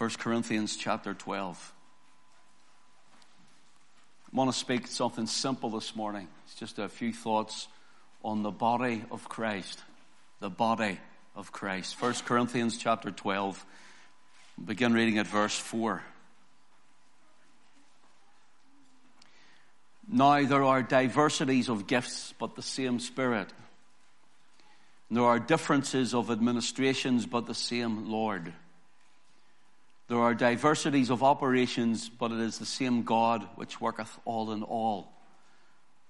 1 Corinthians chapter 12. I want to speak something simple this morning. It's just a few thoughts on the body of Christ. The body of Christ. 1 Corinthians chapter 12. Begin reading at verse 4. Now there are diversities of gifts, but the same Spirit. There are differences of administrations, but the same Lord. There are diversities of operations, but it is the same God which worketh all in all.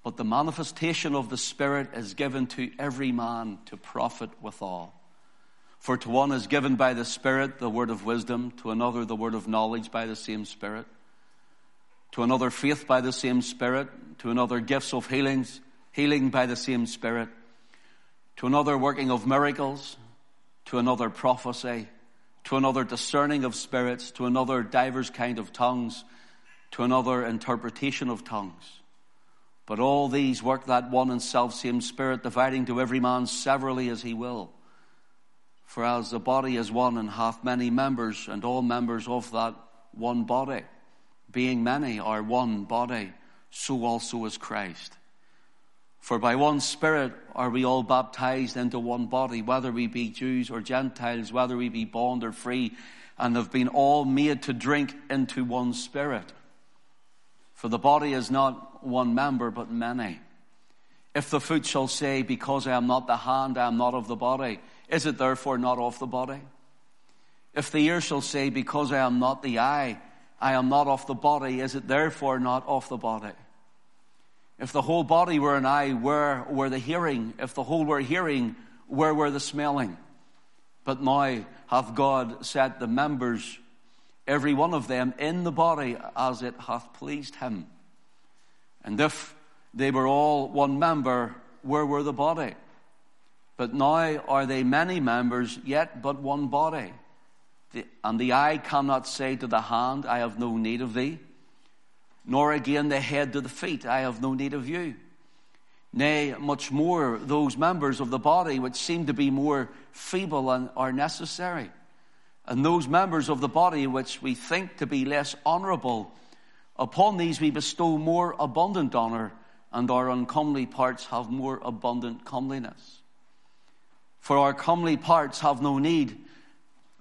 But the manifestation of the Spirit is given to every man to profit withal. For to one is given by the Spirit the word of wisdom, to another the word of knowledge by the same Spirit to another faith by the same Spirit, to another gifts of healings, healing by the same Spirit, to another working of miracles, to another prophecy, to another discerning of spirits, to another divers kind of tongues, to another interpretation of tongues. But all these work that one and self same Spirit, dividing to every man severally as he will. For as the body is one and hath many members, and all members of that one body, being many are one body, so also is Christ. For by one Spirit are we all baptized into one body, whether we be Jews or Gentiles, whether we be bond or free, and have been all made to drink into one Spirit. For the body is not one member, but many. If the foot shall say, Because I am not the hand, I am not of the body, is it therefore not of the body? If the ear shall say, Because I am not the eye, I am not of the body, is it therefore not of the body? If the whole body were an eye, where were the hearing? If the whole were hearing, where were the smelling? But now hath God set the members, every one of them, in the body as it hath pleased him. And if they were all one member, where were the body? But now are they many members, yet but one body. The, and the eye cannot say to the hand, I have no need of thee, nor again the head to the feet, I have no need of you. Nay, much more those members of the body which seem to be more feeble and are necessary. And those members of the body which we think to be less honorable, upon these we bestow more abundant honor, and our uncomely parts have more abundant comeliness. For our comely parts have no need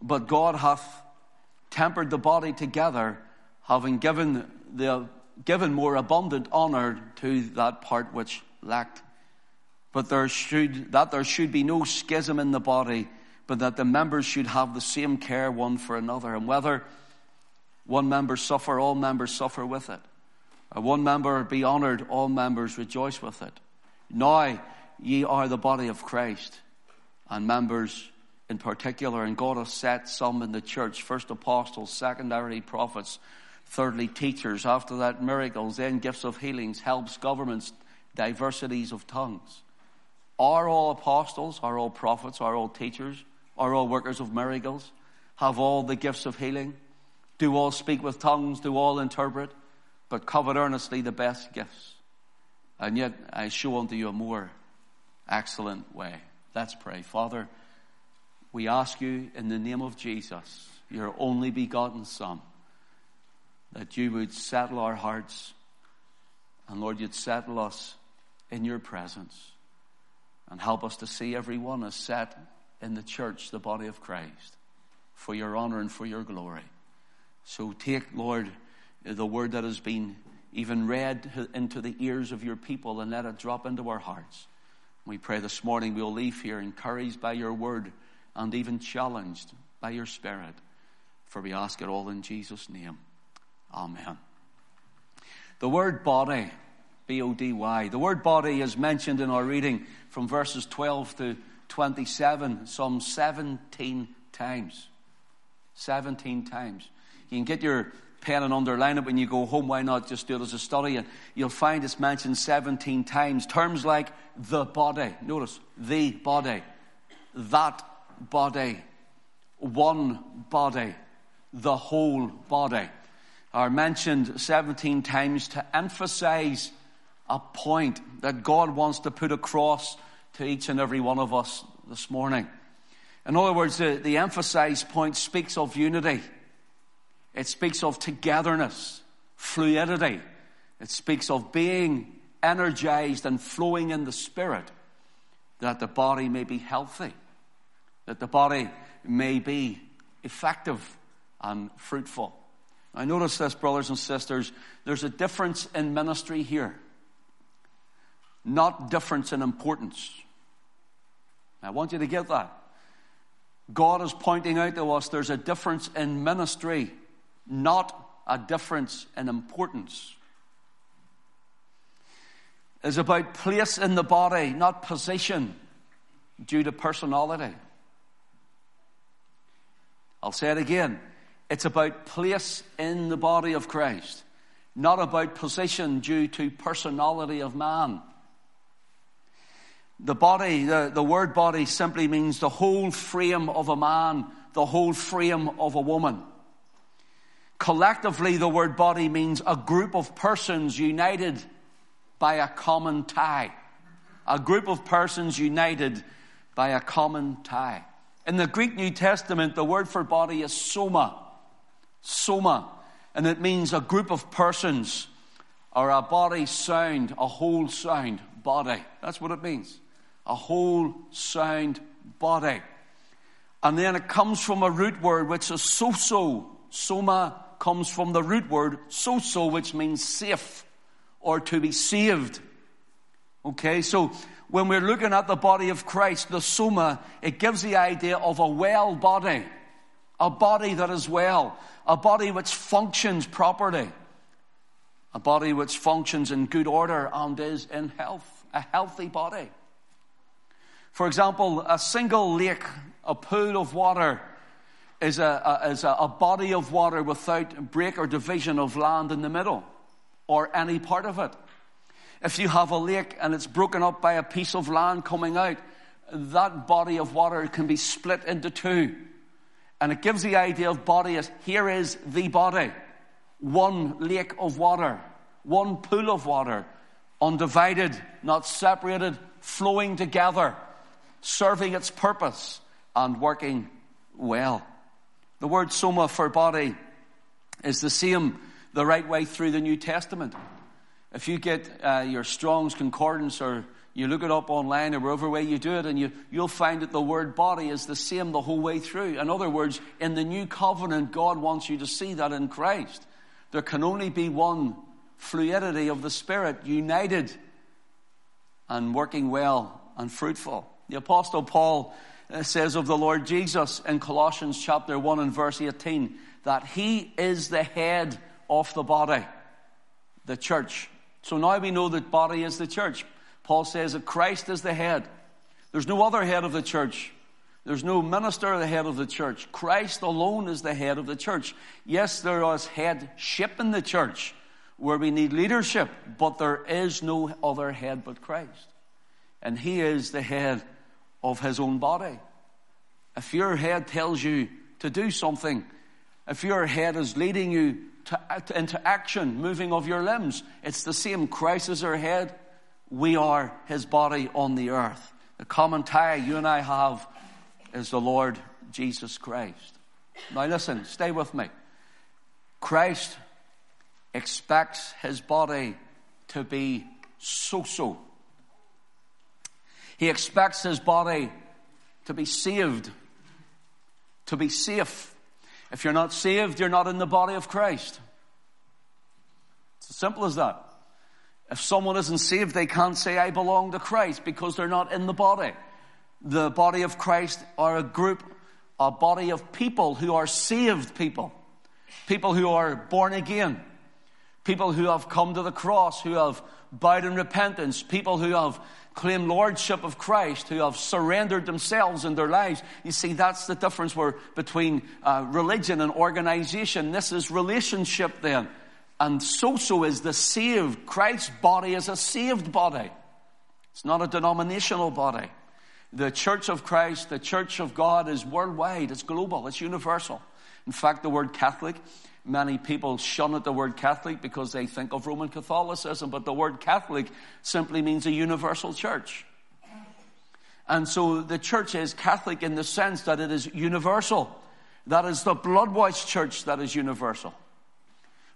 but God hath tempered the body together, having given, the, given more abundant honor to that part which lacked. But there should, that there should be no schism in the body, but that the members should have the same care one for another. And whether one member suffer, all members suffer with it. Or one member be honored, all members rejoice with it. Now ye are the body of Christ, and members in particular, and God has set some in the church first apostles, secondary prophets, thirdly teachers, after that miracles, then gifts of healings, helps, governments, diversities of tongues. Are all apostles, are all prophets, are all teachers, are all workers of miracles, have all the gifts of healing, do all speak with tongues, do all interpret, but covet earnestly the best gifts. And yet I show unto you a more excellent way. Let's pray. Father, we ask you in the name of Jesus, your only begotten Son, that you would settle our hearts and Lord, you'd settle us in your presence and help us to see everyone as set in the church, the body of Christ, for your honor and for your glory. So take, Lord, the word that has been even read into the ears of your people and let it drop into our hearts. We pray this morning we'll leave here encouraged by your word and even challenged by your Spirit. For we ask it all in Jesus' name. Amen. The word body, B O D Y, the word body is mentioned in our reading from verses 12 to 27 some 17 times. 17 times. You can get your pen and underline it when you go home. Why not just do it as a study? And you'll find it's mentioned 17 times. Terms like the body. Notice, the body. That body, one body, the whole body, are mentioned 17 times to emphasize a point that God wants to put across to each and every one of us this morning. In other words, the, the emphasized point speaks of unity. It speaks of togetherness, fluidity. It speaks of being energized and flowing in the Spirit that the body may be healthy, that the body may be effective and fruitful. I notice this, brothers and sisters, there's a difference in ministry here, not difference in importance. I want you to get that. God is pointing out to us there's a difference in ministry, not a difference in importance. It's about place in the body, not position due to personality. I'll say it again. It's about place in the body of Christ, not about position due to personality of man. The body, the, the word body simply means the whole frame of a man, the whole frame of a woman. Collectively, the word body means a group of persons united by a common tie. A group of persons united by a common tie. In the Greek New Testament, the word for body is soma. Soma. And it means a group of persons or a body sound, a whole sound body. That's what it means. A whole sound body. And then it comes from a root word which is soso. Soma comes from the root word soso, which means safe or to be saved. Okay, so when we're looking at the body of Christ, the soma, it gives the idea of a well body, a body that is well, a body which functions properly, a body which functions in good order and is in health, a healthy body. For example, a single lake, a pool of water, is a, a is a, a body of water without break or division of land in the middle or any part of it. If you have a lake and it's broken up by a piece of land coming out, that body of water can be split into two. And it gives the idea of body as here is the body. One lake of water, one pool of water, undivided, not separated, flowing together, serving its purpose and working well. The word soma for body is the same the right way through the New Testament. If you get uh, your Strong's Concordance or you look it up online or wherever way you do it, and you, you'll find that the word body is the same the whole way through. In other words, in the new covenant, God wants you to see that in Christ. There can only be one fluidity of the Spirit, united and working well and fruitful. The Apostle Paul uh, says of the Lord Jesus in Colossians chapter 1 and verse 18 that he is the head of the body, the church. So now we know that body is the church. Paul says that Christ is the head. There's no other head of the church. There's no minister the head of the church. Christ alone is the head of the church. Yes, there is headship in the church where we need leadership, but there is no other head but Christ. And He is the head of His own body. If your head tells you to do something, if your head is leading you to, into action, moving of your limbs. It's the same. Christ is our head. We are his body on the earth. The common tie you and I have is the Lord Jesus Christ. Now listen, stay with me. Christ expects his body to be so so. He expects his body to be saved, to be safe, if you're not saved, you're not in the body of Christ. It's as simple as that. If someone isn't saved, they can't say, I belong to Christ because they're not in the body. The body of Christ are a group, a body of people who are saved people. People who are born again. People who have come to the cross, who have bowed in repentance. People who have claimed lordship of Christ, who have surrendered themselves and their lives. You see, that's the difference where, between uh, religion and organization. This is relationship then. And so so is the saved. Christ's body is a saved body. It's not a denominational body. The church of Christ, the church of God is worldwide, it's global, it's universal. In fact, the word Catholic Many people shun at the word Catholic because they think of Roman Catholicism, but the word Catholic simply means a universal church. And so the church is Catholic in the sense that it is universal. that is the blood washed church that is universal.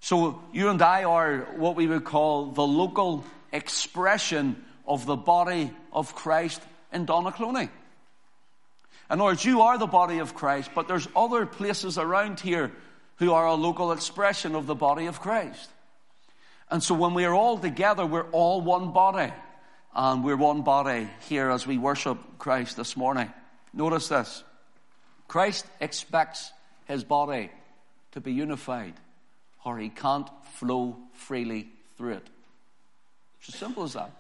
So you and I are what we would call the local expression of the body of Christ in Donaghcloney. In other words, you are the body of Christ, but there's other places around here who are a local expression of the body of Christ. And so when we are all together, we're all one body. And we're one body here as we worship Christ this morning. Notice this. Christ expects his body to be unified, or he can't flow freely through it. It's as simple as that.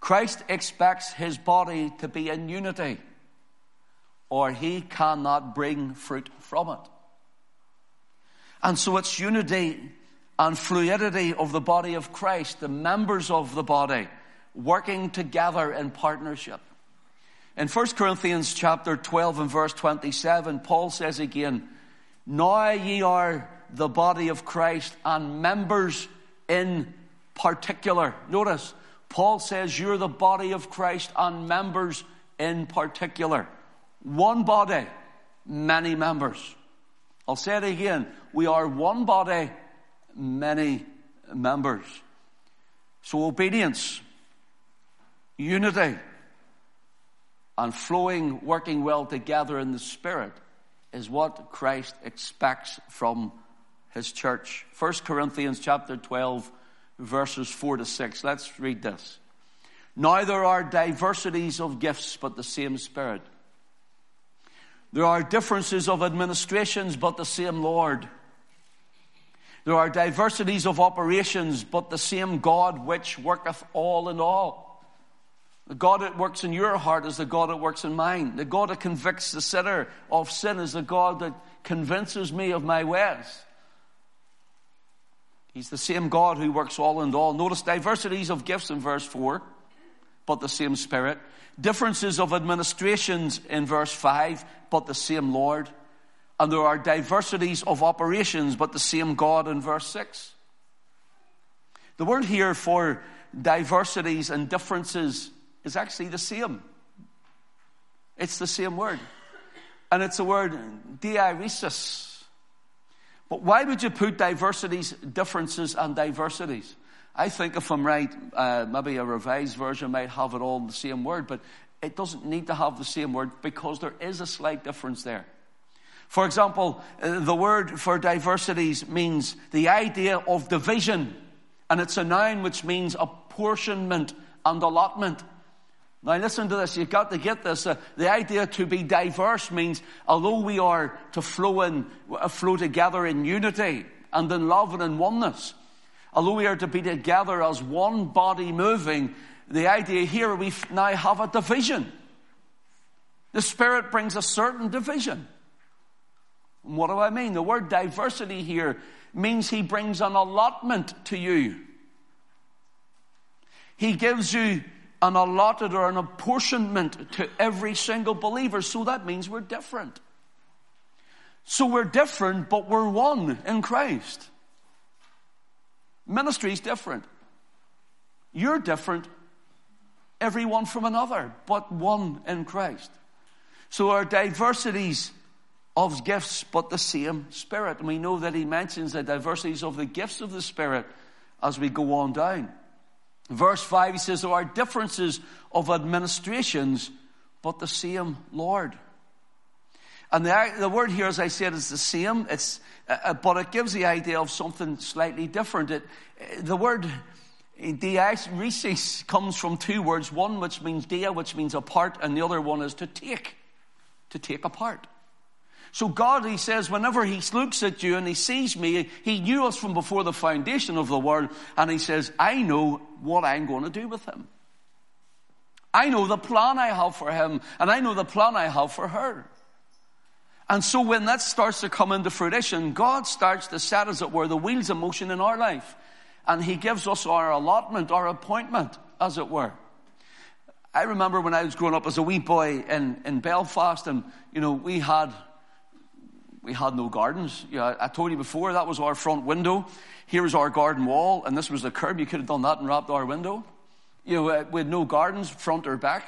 Christ expects his body to be in unity, or he cannot bring fruit from it. And so it's unity and fluidity of the body of Christ, the members of the body, working together in partnership. In 1 Corinthians chapter 12 and verse 27, Paul says again, Now ye are the body of Christ and members in particular. Notice, Paul says you're the body of Christ and members in particular. One body, many members. I'll say it again. We are one body, many members. So obedience, unity, and flowing, working well together in the Spirit is what Christ expects from his church. 1 Corinthians chapter 12, verses 4 to 6. Let's read this. Now there are diversities of gifts, but the same Spirit. There are differences of administrations, but the same Lord. There are diversities of operations, but the same God which worketh all in all. The God that works in your heart is the God that works in mine. The God that convicts the sinner of sin is the God that convinces me of my ways. He's the same God who works all in all. Notice diversities of gifts in verse 4, but the same Spirit. Differences of administrations in verse 5, but the same Lord. And there are diversities of operations, but the same God in verse 6. The word here for diversities and differences is actually the same. It's the same word. And it's the word diairesis. But why would you put diversities, differences, and diversities? I think if I'm right, uh, maybe a revised version might have it all in the same word, but it doesn't need to have the same word because there is a slight difference there. For example, uh, the word for diversities means the idea of division, and it's a noun which means apportionment and allotment. Now listen to this, you've got to get this. Uh, the idea to be diverse means although we are to flow in, uh, flow together in unity and in love and in oneness, although we are to be together as one body moving, the idea here we now have a division. The Spirit brings a certain division. And what do I mean? The word diversity here means He brings an allotment to you. He gives you an allotted or an apportionment to every single believer. So that means we're different. So we're different, but we're one in Christ. Ministry is different. You're different, everyone from another, but one in Christ. So our diversities of gifts, but the same Spirit. And we know that he mentions the diversities of the gifts of the Spirit as we go on down. Verse 5, he says, There are differences of administrations, but the same Lord. And the, the word here, as I said, is the same, it's, uh, uh but it gives the idea of something slightly different. It, uh, the word diairesis comes from two words, one which means dia, which means apart, and the other one is to take, to take apart. So God, he says, whenever he looks at you and he sees me, he knew us from before the foundation of the world, and he says, I know what I'm going to do with him. I know the plan I have for him, and I know the plan I have for her. And so when that starts to come into fruition, God starts to set, as it were, the wheels of motion in our life. And he gives us our allotment, our appointment, as it were. I remember when I was growing up as a wee boy in, in Belfast, and, you know, we had we had no gardens. Yeah, I told you before that was our front window. Here was our garden wall, and this was the curb. You could have done that and wrapped our window. You know, uh, we had no gardens, front or back.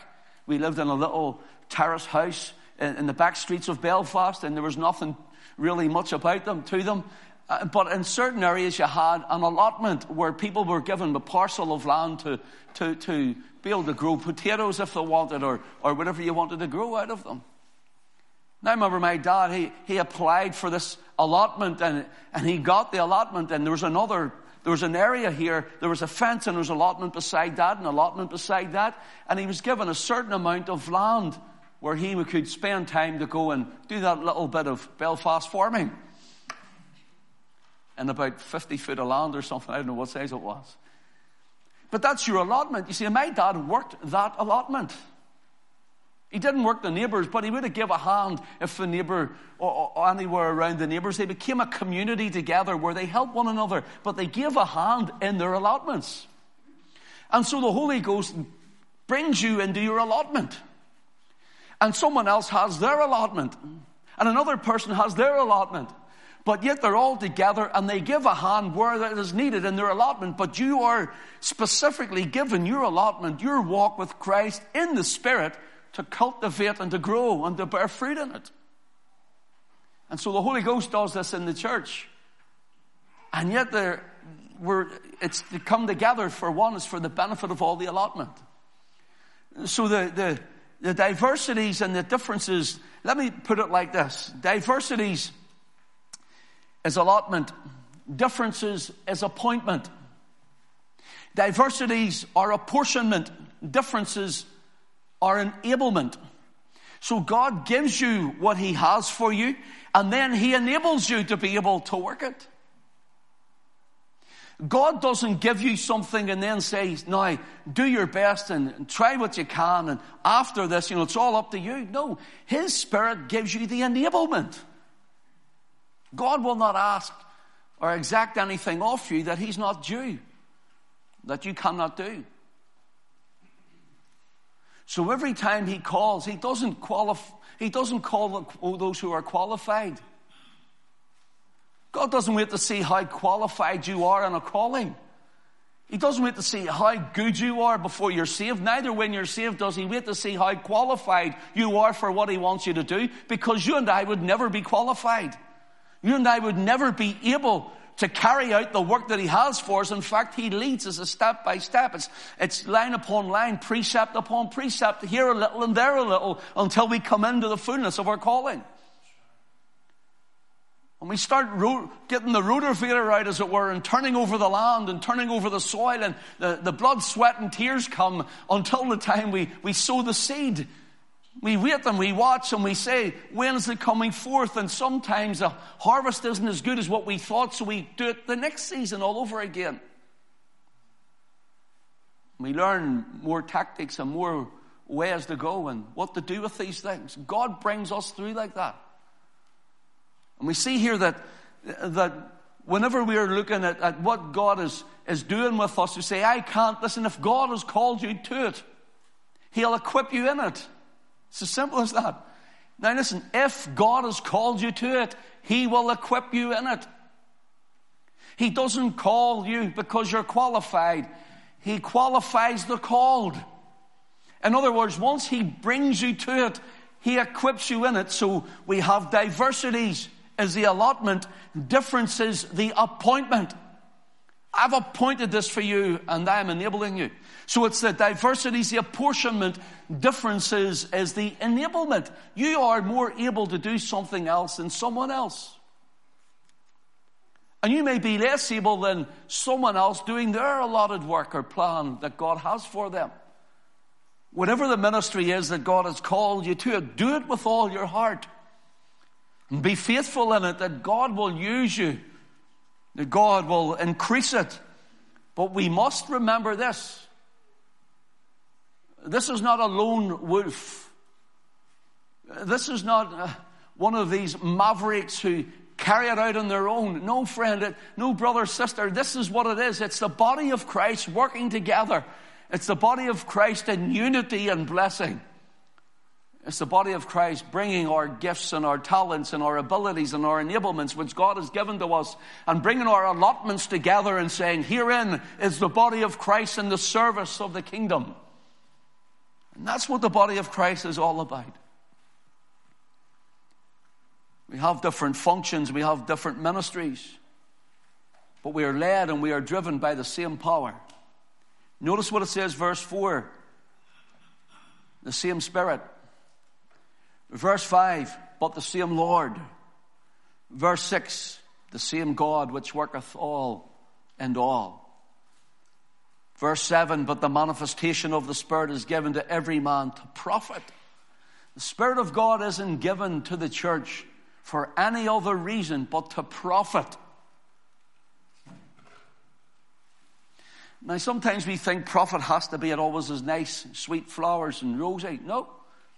We lived in a little terrace house in, in the back streets of Belfast, and there was nothing really much about them to them. Uh, but in certain areas, you had an allotment where people were given a parcel of land to, to, to be able to grow potatoes if they wanted, or, or whatever you wanted to grow out of them. Now, I remember my dad, he, he applied for this allotment and, and he got the allotment, and there was another, there was an area here, there was a fence, and there was an allotment beside that, an allotment beside that, and he was given a certain amount of land where he could spend time to go and do that little bit of Belfast farming. And about 50 foot of land or something, I don't know what size it was. But that's your allotment. You see, my dad worked that allotment. He didn't work the neighbours, but he would have give a hand if the neighbour or, or anywhere around the neighbours. They became a community together where they helped one another, but they gave a hand in their allotments. And so the Holy Ghost brings you into your allotment. And someone else has their allotment. And another person has their allotment. But yet they're all together and they give a hand where it is needed in their allotment. But you are specifically given your allotment, your walk with Christ in the Spirit to cultivate and to grow and to bear fruit in it. And so the Holy Ghost does this in the church. And yet there, we're, it's to come together for one is for the benefit of all the allotment. So the, the, the diversities and the differences, let me put it like this. Diversities is allotment. Differences is appointment. Diversities are apportionment. Differences are enablement. So God gives you what He has for you, and then He enables you to be able to work it. God doesn't give you something and then says, now do your best and try what you can, and after this, you know, it's all up to you. No, His Spirit gives you the enablement. God will not ask or exact anything off you that He's not due, that you cannot do. So every time he calls, he doesn't qualify, he doesn't call those who are qualified. God doesn't wait to see how qualified you are in a calling. He doesn't wait to see how good you are before you're saved. Neither when you're saved does he wait to see how qualified you are for what he wants you to do, because you and I would never be qualified. You and I would never be able to carry out the work that he has for us. In fact, he leads us a step by step. It's, it's line upon line, precept upon precept, here a little and there a little, until we come into the fullness of our calling. And we start ro- getting the rotavator out, as it were, and turning over the land and turning over the soil, and the, the blood, sweat, and tears come until the time we, we sow the seed. We wait and we watch and we say, when's it coming forth? And sometimes the harvest isn't as good as what we thought, so we do it the next season all over again. We learn more tactics and more ways to go and what to do with these things. God brings us through like that. And we see here that, that whenever we are looking at, at what God is, is doing with us, we say, I can't. Listen, if God has called you to it, He'll equip you in it. It's as simple er as that. Now listen, if God has called you to it, He will equip you in it. He doesn't call you because you're qualified. He qualifies the called. In other words, once He brings you to it, He equips you in it. So we have diversities as the allotment, differences the appointment. I've appointed this for you and I am enabling you. So it's the diversities, the apportionment, differences is the enablement. You are more able to do something else than someone else. And you may be less able than someone else doing their allotted work or plan that God has for them. Whatever the ministry is that God has called you to, do it with all your heart. And be faithful in it that God will use you, that God will increase it. But we must remember this this is not a lone wolf. This is not uh, one of these mavericks who carry it out on their own. No friend, no brother, sister. This is what it is. It's the body of Christ working together. It's the body of Christ in unity and blessing. It's the body of Christ bringing our gifts and our talents and our abilities and our enablements, which God has given to us, and bringing our allotments together and saying, Herein is the body of Christ in the service of the kingdom. And that's what the body of Christ is all about. We have different functions, we have different ministries, but we are led and we are driven by the same power. Notice what it says, verse 4 the same Spirit. Verse 5, but the same Lord. Verse 6, the same God which worketh all and all. Verse 7, but the manifestation of the Spirit is given to every man to profit. The Spirit of God isn't given to the church for any other reason but to profit. Now, sometimes we think profit has to be, it always is nice, sweet flowers and rosy. No.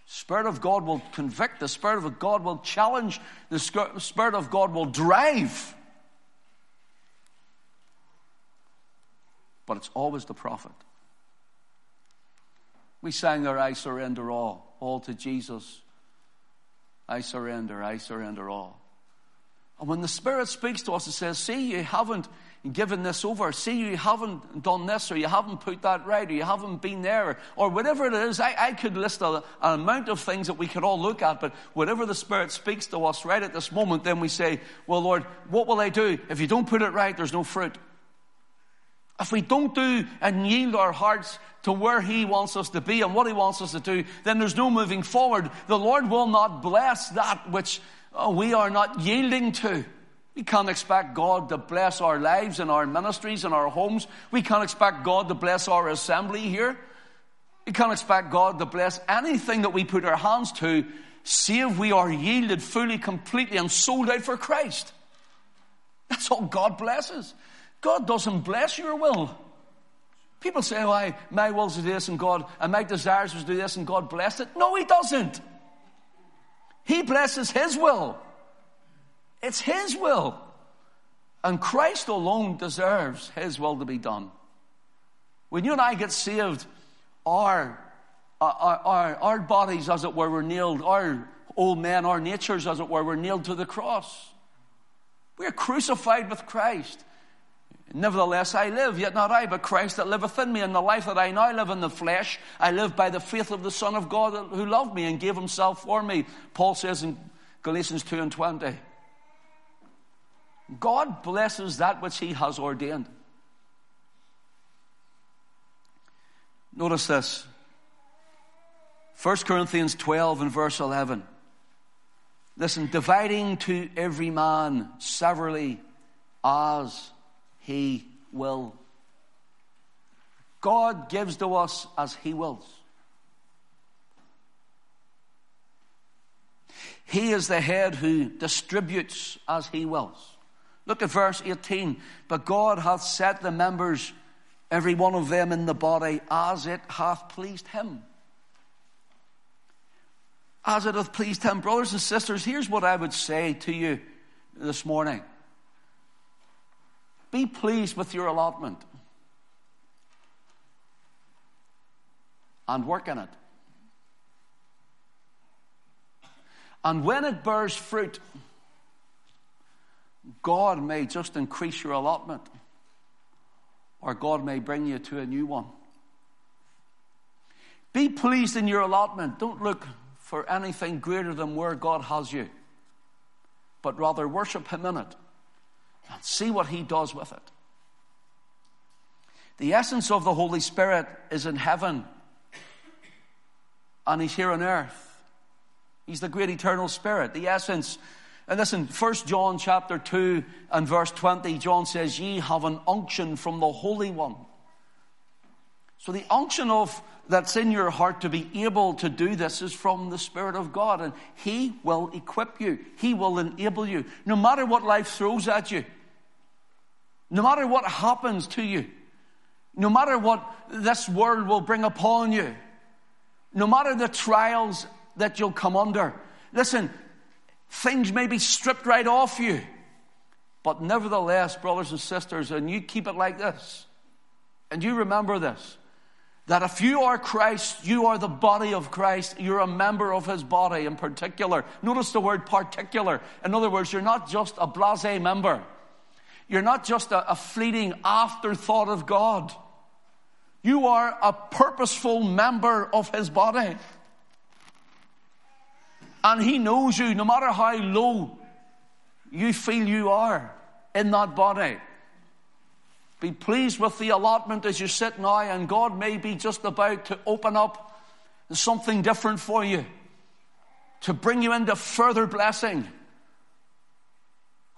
Spirit of God will convict. The Spirit of God will challenge. The Spirit of God will drive. But it's always the profit. We sang there, I surrender all, all to Jesus. I surrender, I surrender all. And when the Spirit speaks to us, it says, See, you haven't given this over. See, you haven't done this, or you haven't put that right, or you haven't been there, or whatever it is. I, I could list a, an amount of things that we could all look at, but whatever the Spirit speaks to us right at this moment, then we say, Well, Lord, what will I do? If you don't put it right, there's no fruit. If we don't do and yield our hearts to where He wants us to be and what He wants us to do, then there's no moving forward. The Lord will not bless that which uh, we are not yielding to. We can't expect God to bless our lives and our ministries and our homes. We can't expect God to bless our assembly here. We can't expect God to bless anything that we put our hands to, save we are yielded fully, completely, and sold out for Christ. That's all God blesses. God doesn't bless your will. People say, "Why oh, my will is this and God, and my desires was to do this and God blessed it." No, He doesn't. He blesses His will. It's His will. And Christ alone deserves His will to be done. When you and I get saved, our, uh, our, our, our bodies, as it were, were nailed, our old men, our natures, as it were, were nailed to the cross. We are crucified with Christ. Nevertheless, I live, yet not I, but Christ that liveth in me. And the life that I now live in the flesh, I live by the faith of the Son of God who loved me and gave himself for me. Paul says in Galatians 2 and 20. God blesses that which he has ordained. Notice this 1 Corinthians 12 and verse 11. Listen, dividing to every man severally as he will. God gives to us as He wills. He is the head who distributes as He wills. Look at verse 18. But God hath set the members, every one of them in the body, as it hath pleased Him. As it hath pleased Him. Brothers and sisters, here's what I would say to you this morning. Be pleased with your allotment and work in it. And when it bears fruit, God may just increase your allotment, or God may bring you to a new one. Be pleased in your allotment. Don't look for anything greater than where God has you, but rather worship Him in it and see what He does with it. The essence of the Holy Spirit is in heaven, and He's here on earth. He's the great eternal Spirit. The essence, and listen, 1 John chapter 2 and verse 20, John says, Ye have an unction from the Holy One. So the unction of that's in your heart to be able to do this is from the Spirit of God, and He will equip you. He will enable you. No matter what life throws at you, no matter what happens to you, no matter what this world will bring upon you, no matter the trials that you'll come under, listen, things may be stripped right off you. But nevertheless, brothers and sisters, and you keep it like this, and you remember this, that if you are Christ, you are the body of Christ, you're a member of his body in particular. Notice the word particular. In other words, you're not just a blase member. You're not just a, a fleeting afterthought of God. You are a purposeful member of His body. And He knows you no matter how low you feel you are in that body. Be pleased with the allotment as you sit now, and God may be just about to open up something different for you to bring you into further blessing.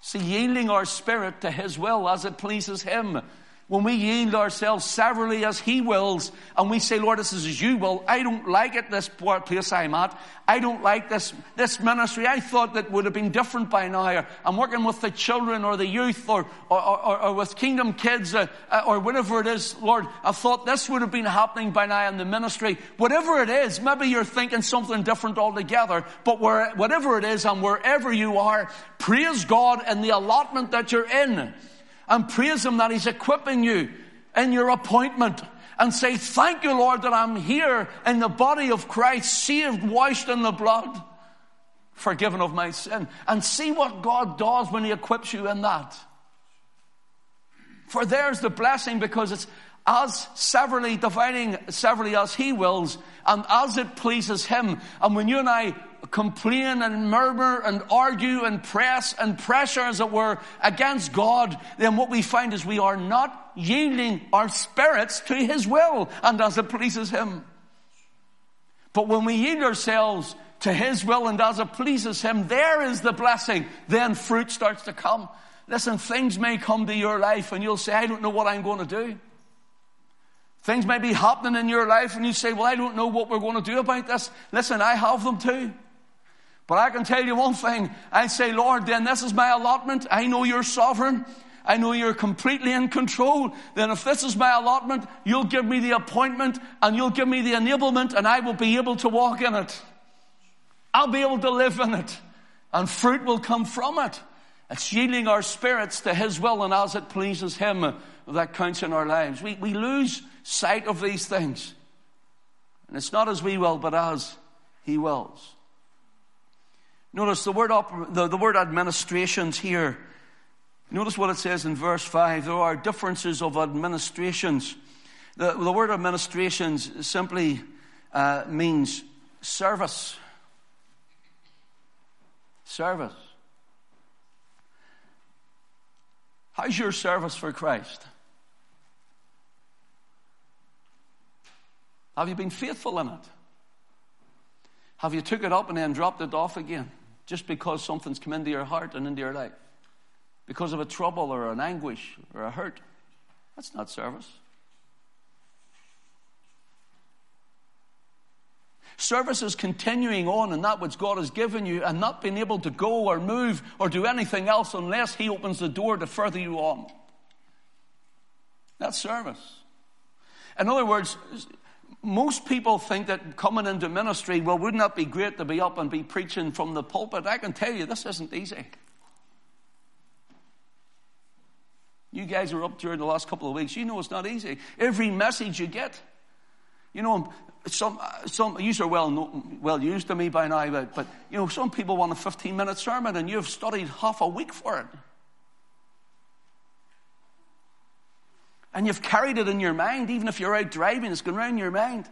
See, yielding our spirit to His will as it pleases Him when we yield ourselves severally as He wills, and we say, Lord, this is as you will, I don't like it, this place I'm at. I don't like this, this ministry. I thought that would have been different by now. I'm working with the children or the youth or, or, or, or with Kingdom Kids uh, uh, or whatever it is. Lord, I thought this would have been happening by now in the ministry. Whatever it is, maybe you're thinking something different altogether, but where, whatever it is and wherever you are, praise God in the allotment that you're in and praise Him that He's equipping you in your appointment and say, Thank you, Lord, that I'm here in the body of Christ, saved, washed in the blood, forgiven of my sin. And see what God does when He equips you in that. For there's the blessing because it's as severally dividing severally as He wills and as it pleases Him. And when you and I complain and murmur and argue and press and pressure, as it were, against God, then what we find is we are not yielding our spirits to His will and as it pleases Him. But when we yield ourselves to His will and as it pleases Him, there is the blessing. Then fruit starts to come. Listen, things may come to your life and you'll say, I don't know what I'm going to do. Things may be happening in your life and you say, well, I don't know what we're going to do about this. Listen, I have them too. But I can tell you one thing. I say, Lord, then this is my allotment. I know you're sovereign. I know you're completely in control. Then if this is my allotment, you'll give me the appointment and you'll give me the enablement and I will be able to walk in it. I'll be able to live in it and fruit will come from it. It's yielding our spirits to His will and as it pleases Him that counts in our lives. We, we lose sight of these things. And it's not as we will, but as He wills. Notice the word, op- the, the word administrations here. Notice what it says in verse 5. There are differences of administrations. The, the word administrations simply uh, means service. Service. How's your service for Christ? Have you been faithful in it? Have you took it up and then dropped it off again? Just because something's come into your heart and into your life. Because of a trouble or an anguish or a hurt. That's not service. Service is continuing on in that which God has given you and not being able to go or move or do anything else unless He opens the door to further you on. That's service. In other words, most people think that coming into ministry, well, wouldn't that be great to be up and be preaching from the pulpit? I can tell you, this isn't easy. You guys are up during the last couple of weeks. You know it's not easy. Every message you get, you know, some, some, you are well, well used to me by now, but, but, you know, some people want a 15 minute sermon and you've studied half a week for it. And you've carried it in your mind, even if you're out driving, it's going around your mind.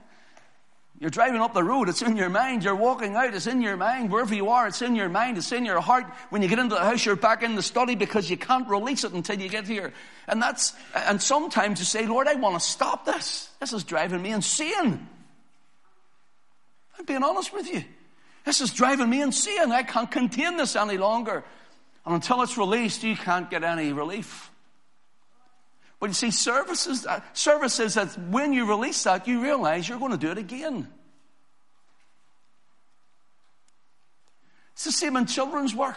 You're driving up the road, it's in your mind. You're walking out, it's in your mind. Wherever you are, it's in your mind, it's in your heart. When you get into the house, you're back in the study because you can't release it until you get here. And that's, and sometimes you say, Lord, I want to stop this. This is driving me insane. I'm being honest with you. This is driving me insane. I can't contain this any longer. And until it's released, you can't get any relief. But you see, services, uh, services that when you release that, you realize you're going to do it again. It's the same in children's work.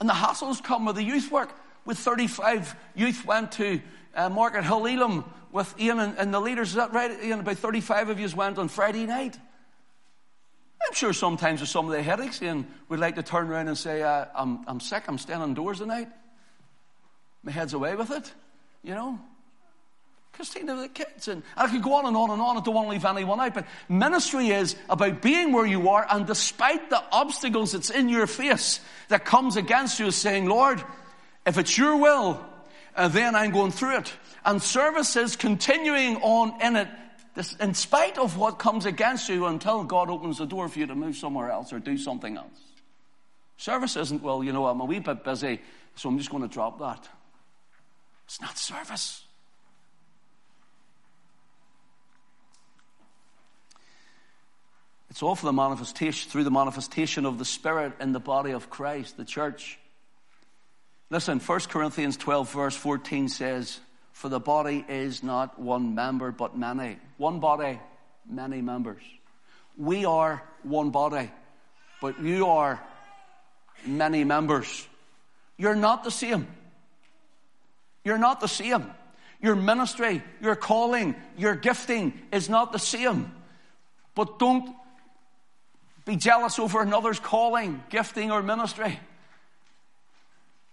And the hassles come with the youth work. With 35 youth went to uh, Markethill Elim with Ian and, and, the leaders. Is that right, Ian? About 35 of you went on Friday night. I'm sure sometimes with some of the headaches, Ian would like to turn around and say, uh, I'm, I'm sick, I'm staying indoors tonight. My head's away with it, you know. Christina, the kids, and I could go on and on and on. I don't want to leave anyone out, but ministry is about being where you are, and despite the obstacles that's in your face that comes against you, saying, Lord, if it's your will, uh, then I'm going through it. And service is continuing on in it, this, in spite of what comes against you, until God opens the door for you to move somewhere else or do something else. Service isn't, well, you know, I'm a wee bit busy, so I'm just going to drop that. It's not service. It's for the manifestation, through the manifestation of the Spirit in the body of Christ, the church. Listen, 1 Corinthians 12, verse 14 says, For the body is not one member, but many. One body, many members. We are one body, but you are many members. You're not the same. You're not the same. Your ministry, your calling, your gifting is not the same. But don't be jealous over another's calling, gifting, or ministry.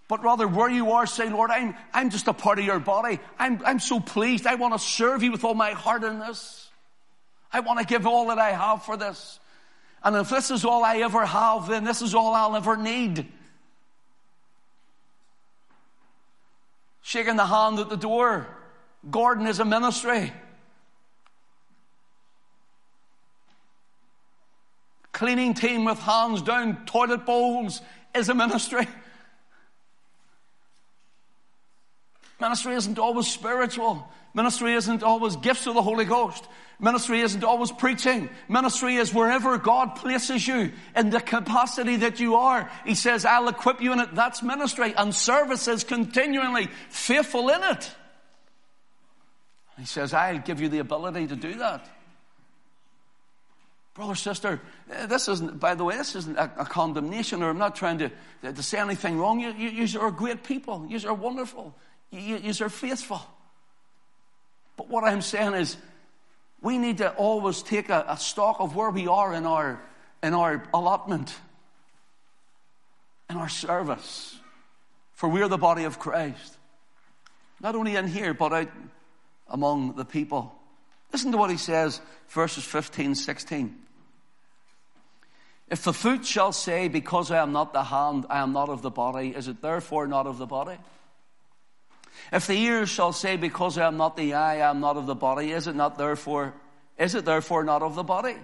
But rather, where you are, say, Lord, I'm, I'm just a part of your body. I'm, I'm so pleased. I want to serve you with all my heart in this. I want to give all that I have for this. And if this is all I ever have, then this is all I'll ever need. Shaking the hand at the door. Gordon is a ministry. Cleaning team with hands down toilet bowls is a ministry. Ministry isn't always spiritual. Ministry isn't always gifts of the Holy Ghost. Ministry isn't always preaching. Ministry is wherever God places you in the capacity that you are. He says, I'll equip you in it. That's ministry. And service is continually faithful in it. He says, I'll give you the ability to do that. Brother, sister, this isn't, by the way, this isn't a, a condemnation or I'm not trying to, to say anything wrong. You, you, you are great people. You are wonderful. You, you are faithful. But what I'm saying is, we need to always take a, a stock of where we are in our, in our allotment, in our service. For we're the body of Christ. Not only in here, but out among the people. Listen to what he says, verses 15, 16. If the foot shall say, Because I am not the hand, I am not of the body, is it therefore not of the body? If the ear shall say, Because I am not the eye, I am not of the body, is it not therefore, is it therefore not of the body?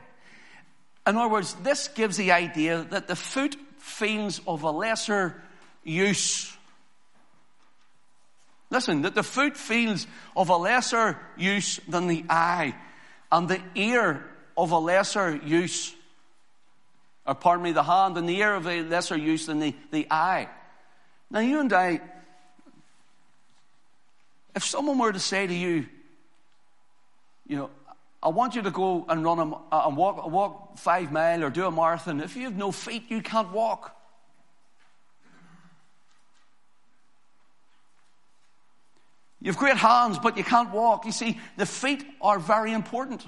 In other words, this gives the idea that the foot feels of a lesser use. Listen, that the foot feels of a lesser use than the eye, and the ear of a lesser use, or pardon me, the hand and the ear of a lesser use than the, the eye. Now, you and I if someone were to say to you, you know, I want you to go and run a, and walk, walk five mile or do a marathon. If you have no feet, you can't walk. You have great hands, but you can't walk. You see, the feet are very important.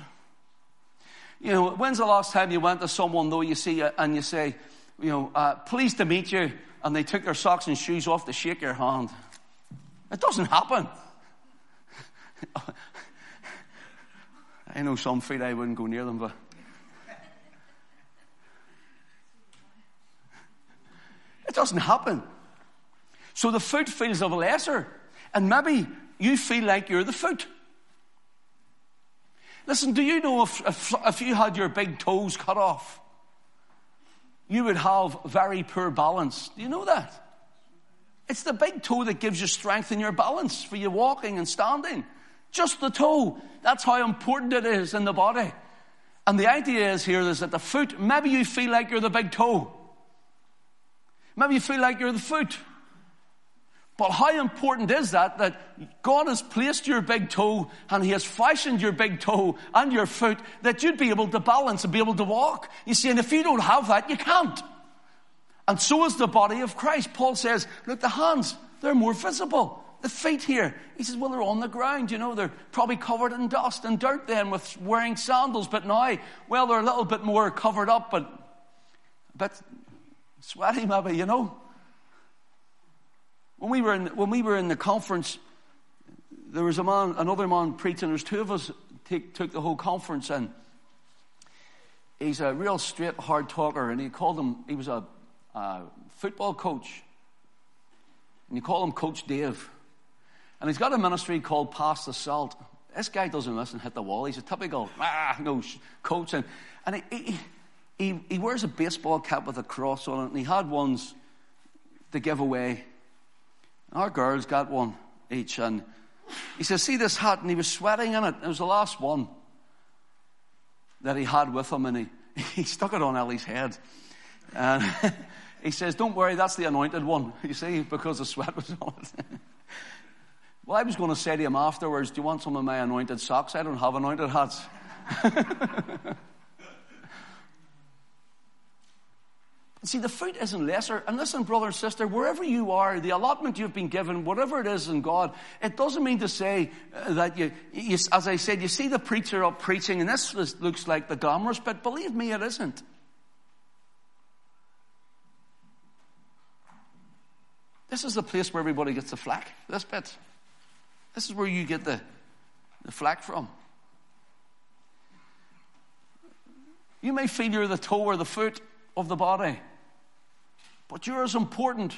You know, when's the last time you went to someone, though, you see, and you say, you know, uh, pleased to meet you, and they took their socks and shoes off to shake your hand? It doesn't happen. I know some feet I wouldn't go near them, but. It doesn't happen. So the foot feels of a lesser, and maybe you feel like you're the foot. Listen, do you know if, if, if you had your big toes cut off, you would have very poor balance? Do you know that? It's the big toe that gives you strength in your balance for your walking and standing. Just the toe. That's how important it is in the body. And the idea is here is that the foot, maybe you feel like you're the big toe. Maybe you feel like you're the foot. But how important is that, that God has placed your big toe and He has fashioned your big toe and your foot that you'd be able to balance and be able to walk? You see, and if you don't have that, you can't. And so is the body of Christ. Paul says, look, the hands, they're more visible the feet here. He says, well, they're on the ground, you know, they're probably covered in dust and dirt then with wearing sandals, but now, well, they're a little bit more covered up, but a bit sweaty maybe, you know. When we were in, when we were in the conference, there was a man, another man preaching, there's two of us take, took the whole conference and he's a real straight, hard talker, and he called him, he was a, a football coach, and you call him Coach Dave. And he's got a ministry called Pass the Salt. This guy doesn't miss and hit the wall. He's a typical, ah, no, coach. And, and he, he, he, he wears a baseball cap with a cross on it, and he had ones to give away. Our girls got one each, and he says, See this hat? And he was sweating in it. It was the last one that he had with him, and he, he stuck it on Ellie's head. And he says, Don't worry, that's the anointed one, you see, because the sweat was on it. well, I was going to say to him afterwards, Do you want some of my anointed socks? I don't have anointed hats. See, the fruit isn't lesser. And listen, brother and sister, wherever you are, the allotment you've been given, whatever it is in God, it doesn't mean to say uh, that you, you as I said, you see the preacher up preaching, and this looks like the glamorous but Believe me, it isn't. This is the place where everybody gets the flack, this bit. This is where you get the, the flack from. You may feel you're the toe or the foot of the body. But you're as important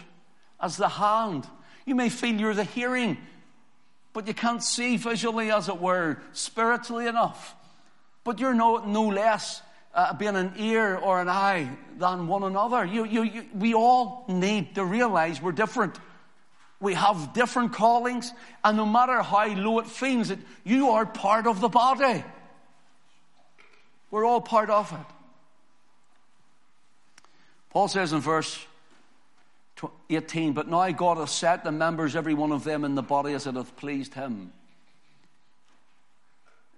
as the hand. You may feel you're the hearing, but you can't see visually, as it were, spiritually enough. But you're no, no less uh, being an ear or an eye than one another. You, you, you, we all need to realize we're different. We have different callings, and no matter how low it feels, it, you are part of the body. We're all part of it. Paul says in verse 18, but now God has set the members, every one of them, in the body as it hath pleased him.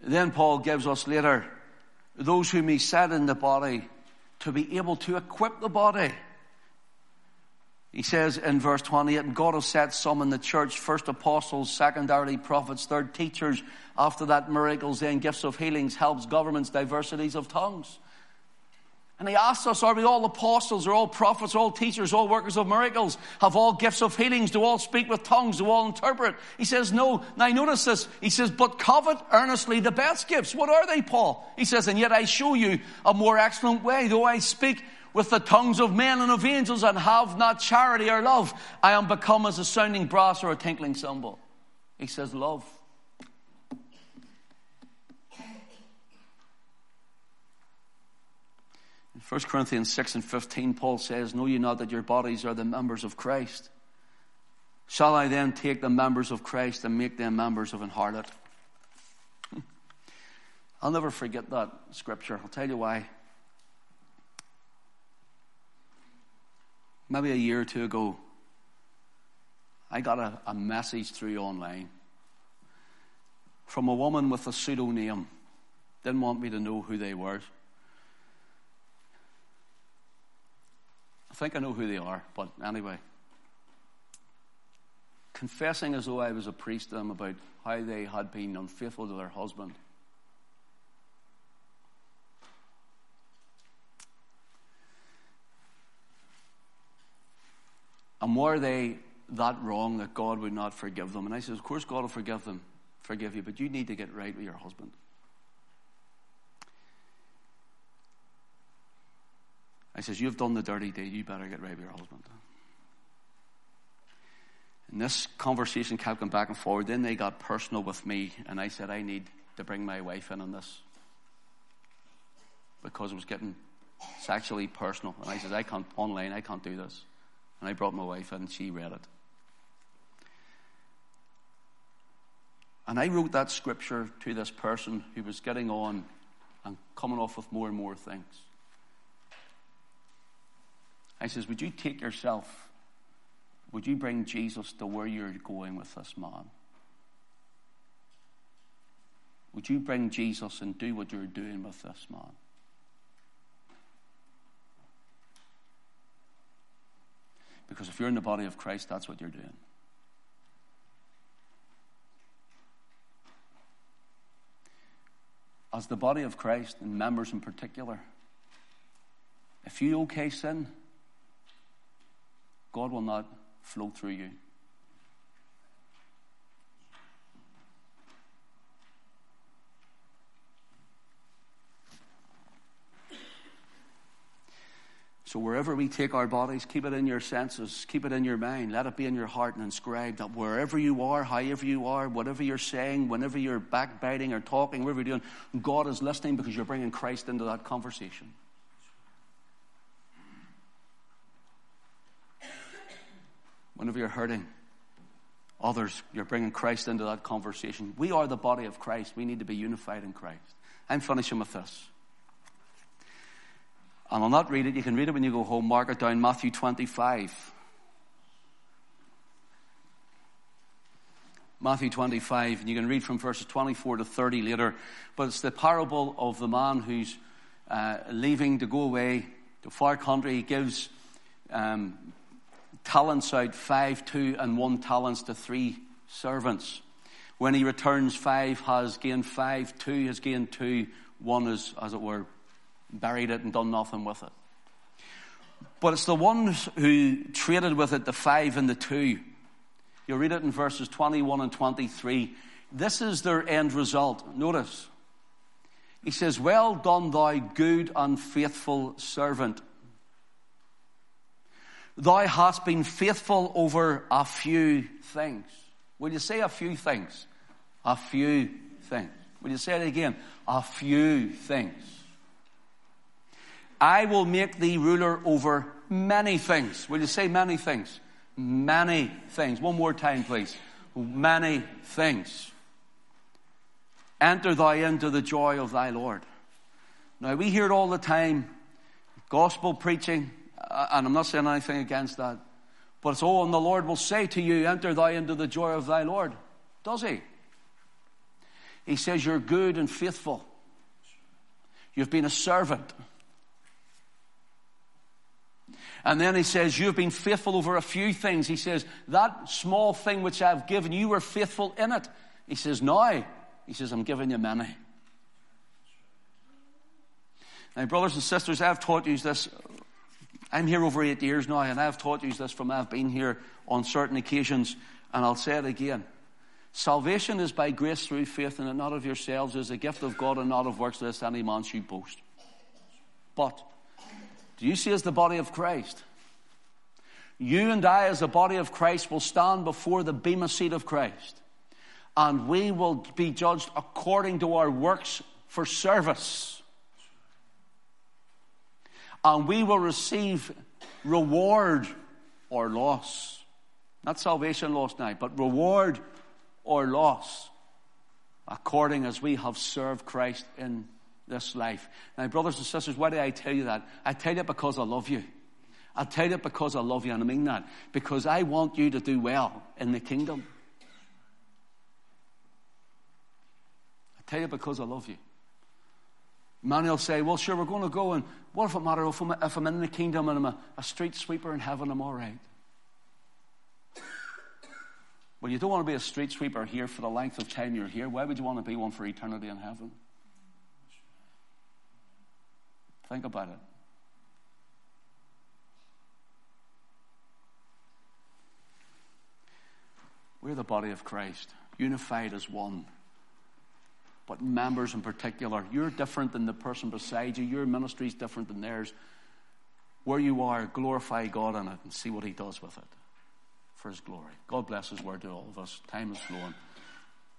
Then Paul gives us later those whom he set in the body to be able to equip the body. He says in verse 28, and God has set some in the church, first apostles, secondarily prophets, third teachers, after that miracles, then gifts of healings, helps, governments, diversities of tongues. And he asks us, are we all apostles, or all prophets, all teachers, all workers of miracles, have all gifts of healings, do all speak with tongues, do all interpret? He says, no. Now notice this. He says, but covet earnestly the best gifts. What are they, Paul? He says, and yet I show you a more excellent way. Though I speak with the tongues of men and of angels and have not charity or love, I am become as a sounding brass or a tinkling cymbal. He says, love. 1 Corinthians 6 and 15, Paul says, Know ye not that your bodies are the members of Christ? Shall I then take the members of Christ and make them members of an harlot? I'll never forget that scripture. I'll tell you why. Maybe a year or two ago, I got a, a message through online from a woman with a pseudonym. Didn't want me to know who they were. I think I know who they are, but anyway. Confessing as though I was a priest to them about how they had been unfaithful to their husband. And were they that wrong that God would not forgive them? And I said, Of course, God will forgive them, forgive you, but you need to get right with your husband. I says, You've done the dirty deed, you better get right with your husband. And this conversation kept going back and forward. Then they got personal with me, and I said, I need to bring my wife in on this. Because it was getting sexually personal. And I said, I can't, online, I can't do this. And I brought my wife in, and she read it. And I wrote that scripture to this person who was getting on and coming off with more and more things. I says, Would you take yourself? Would you bring Jesus to where you're going with this man? Would you bring Jesus and do what you're doing with this man? Because if you're in the body of Christ, that's what you're doing. As the body of Christ, and members in particular, if you okay sin, God will not flow through you. So, wherever we take our bodies, keep it in your senses, keep it in your mind, let it be in your heart and inscribed that wherever you are, however you are, whatever you're saying, whenever you're backbiting or talking, whatever you're doing, God is listening because you're bringing Christ into that conversation. Whenever you're hurting others, you're bringing Christ into that conversation. We are the body of Christ. We need to be unified in Christ. I'm finishing with this. And I'll not read it. You can read it when you go home. Mark it down, Matthew 25. Matthew 25, and you can read from verses 24 to 30 later. But it's the parable of the man who's uh, leaving to go away to far country. He gives um, talents out, five, two, and one talents to three servants. When he returns, five has gained five, two has gained two, one is, as it were, buried it and done nothing with it. But it's the ones who traded with it, the five and the two. You'll read it in verses 21 and 23. This is their end result. Notice. He says, Well done, thou good and faithful servant. Thou hast been faithful over a few things. Will you say a few things? A few things. Will you say it again? A few things. I will make thee ruler over many things. Will you say many things? Many things. One more time, please. Many things. Enter thou into the joy of thy Lord. Now, we hear it all the time gospel preaching, Uh, and I'm not saying anything against that. But it's, oh, and the Lord will say to you, Enter thou into the joy of thy Lord. Does he? He says, You're good and faithful. You've been a servant. And then he says, You've been faithful over a few things. He says, That small thing which I've given, you were faithful in it. He says, Now, he says, I'm giving you many. Now, brothers and sisters, I've taught you this I'm here over eight years now, and I've taught you this from I've been here on certain occasions, and I'll say it again. Salvation is by grace through faith, and not of yourselves, is a gift of God, and not of works, lest any man should boast. But, do you see as the body of Christ? You and I, as the body of Christ, will stand before the bema seat of Christ, and we will be judged according to our works for service and we will receive reward or loss. Not salvation loss now, but reward or loss according as we have served Christ in this life. Now, brothers and sisters, why do I tell you that? I tell you because I love you. I tell you because I love you, and I mean that. Because I want you to do well in the kingdom. I tell you because I love you. Many will say, well, sure, we're going to go, and what if it matters if I'm, if I'm in the kingdom and I'm a, a street sweeper in heaven, I'm all right? Well, you don't want to be a street sweeper here for the length of time you're here. Why would you want to be one for eternity in heaven? Think about it. We're the body of Christ, unified as one but members in particular. You're different than the person beside you. Your ministry is different than theirs. Where you are, glorify God in it and see what He does with it for His glory. God bless His word to all of us. Time is flowing.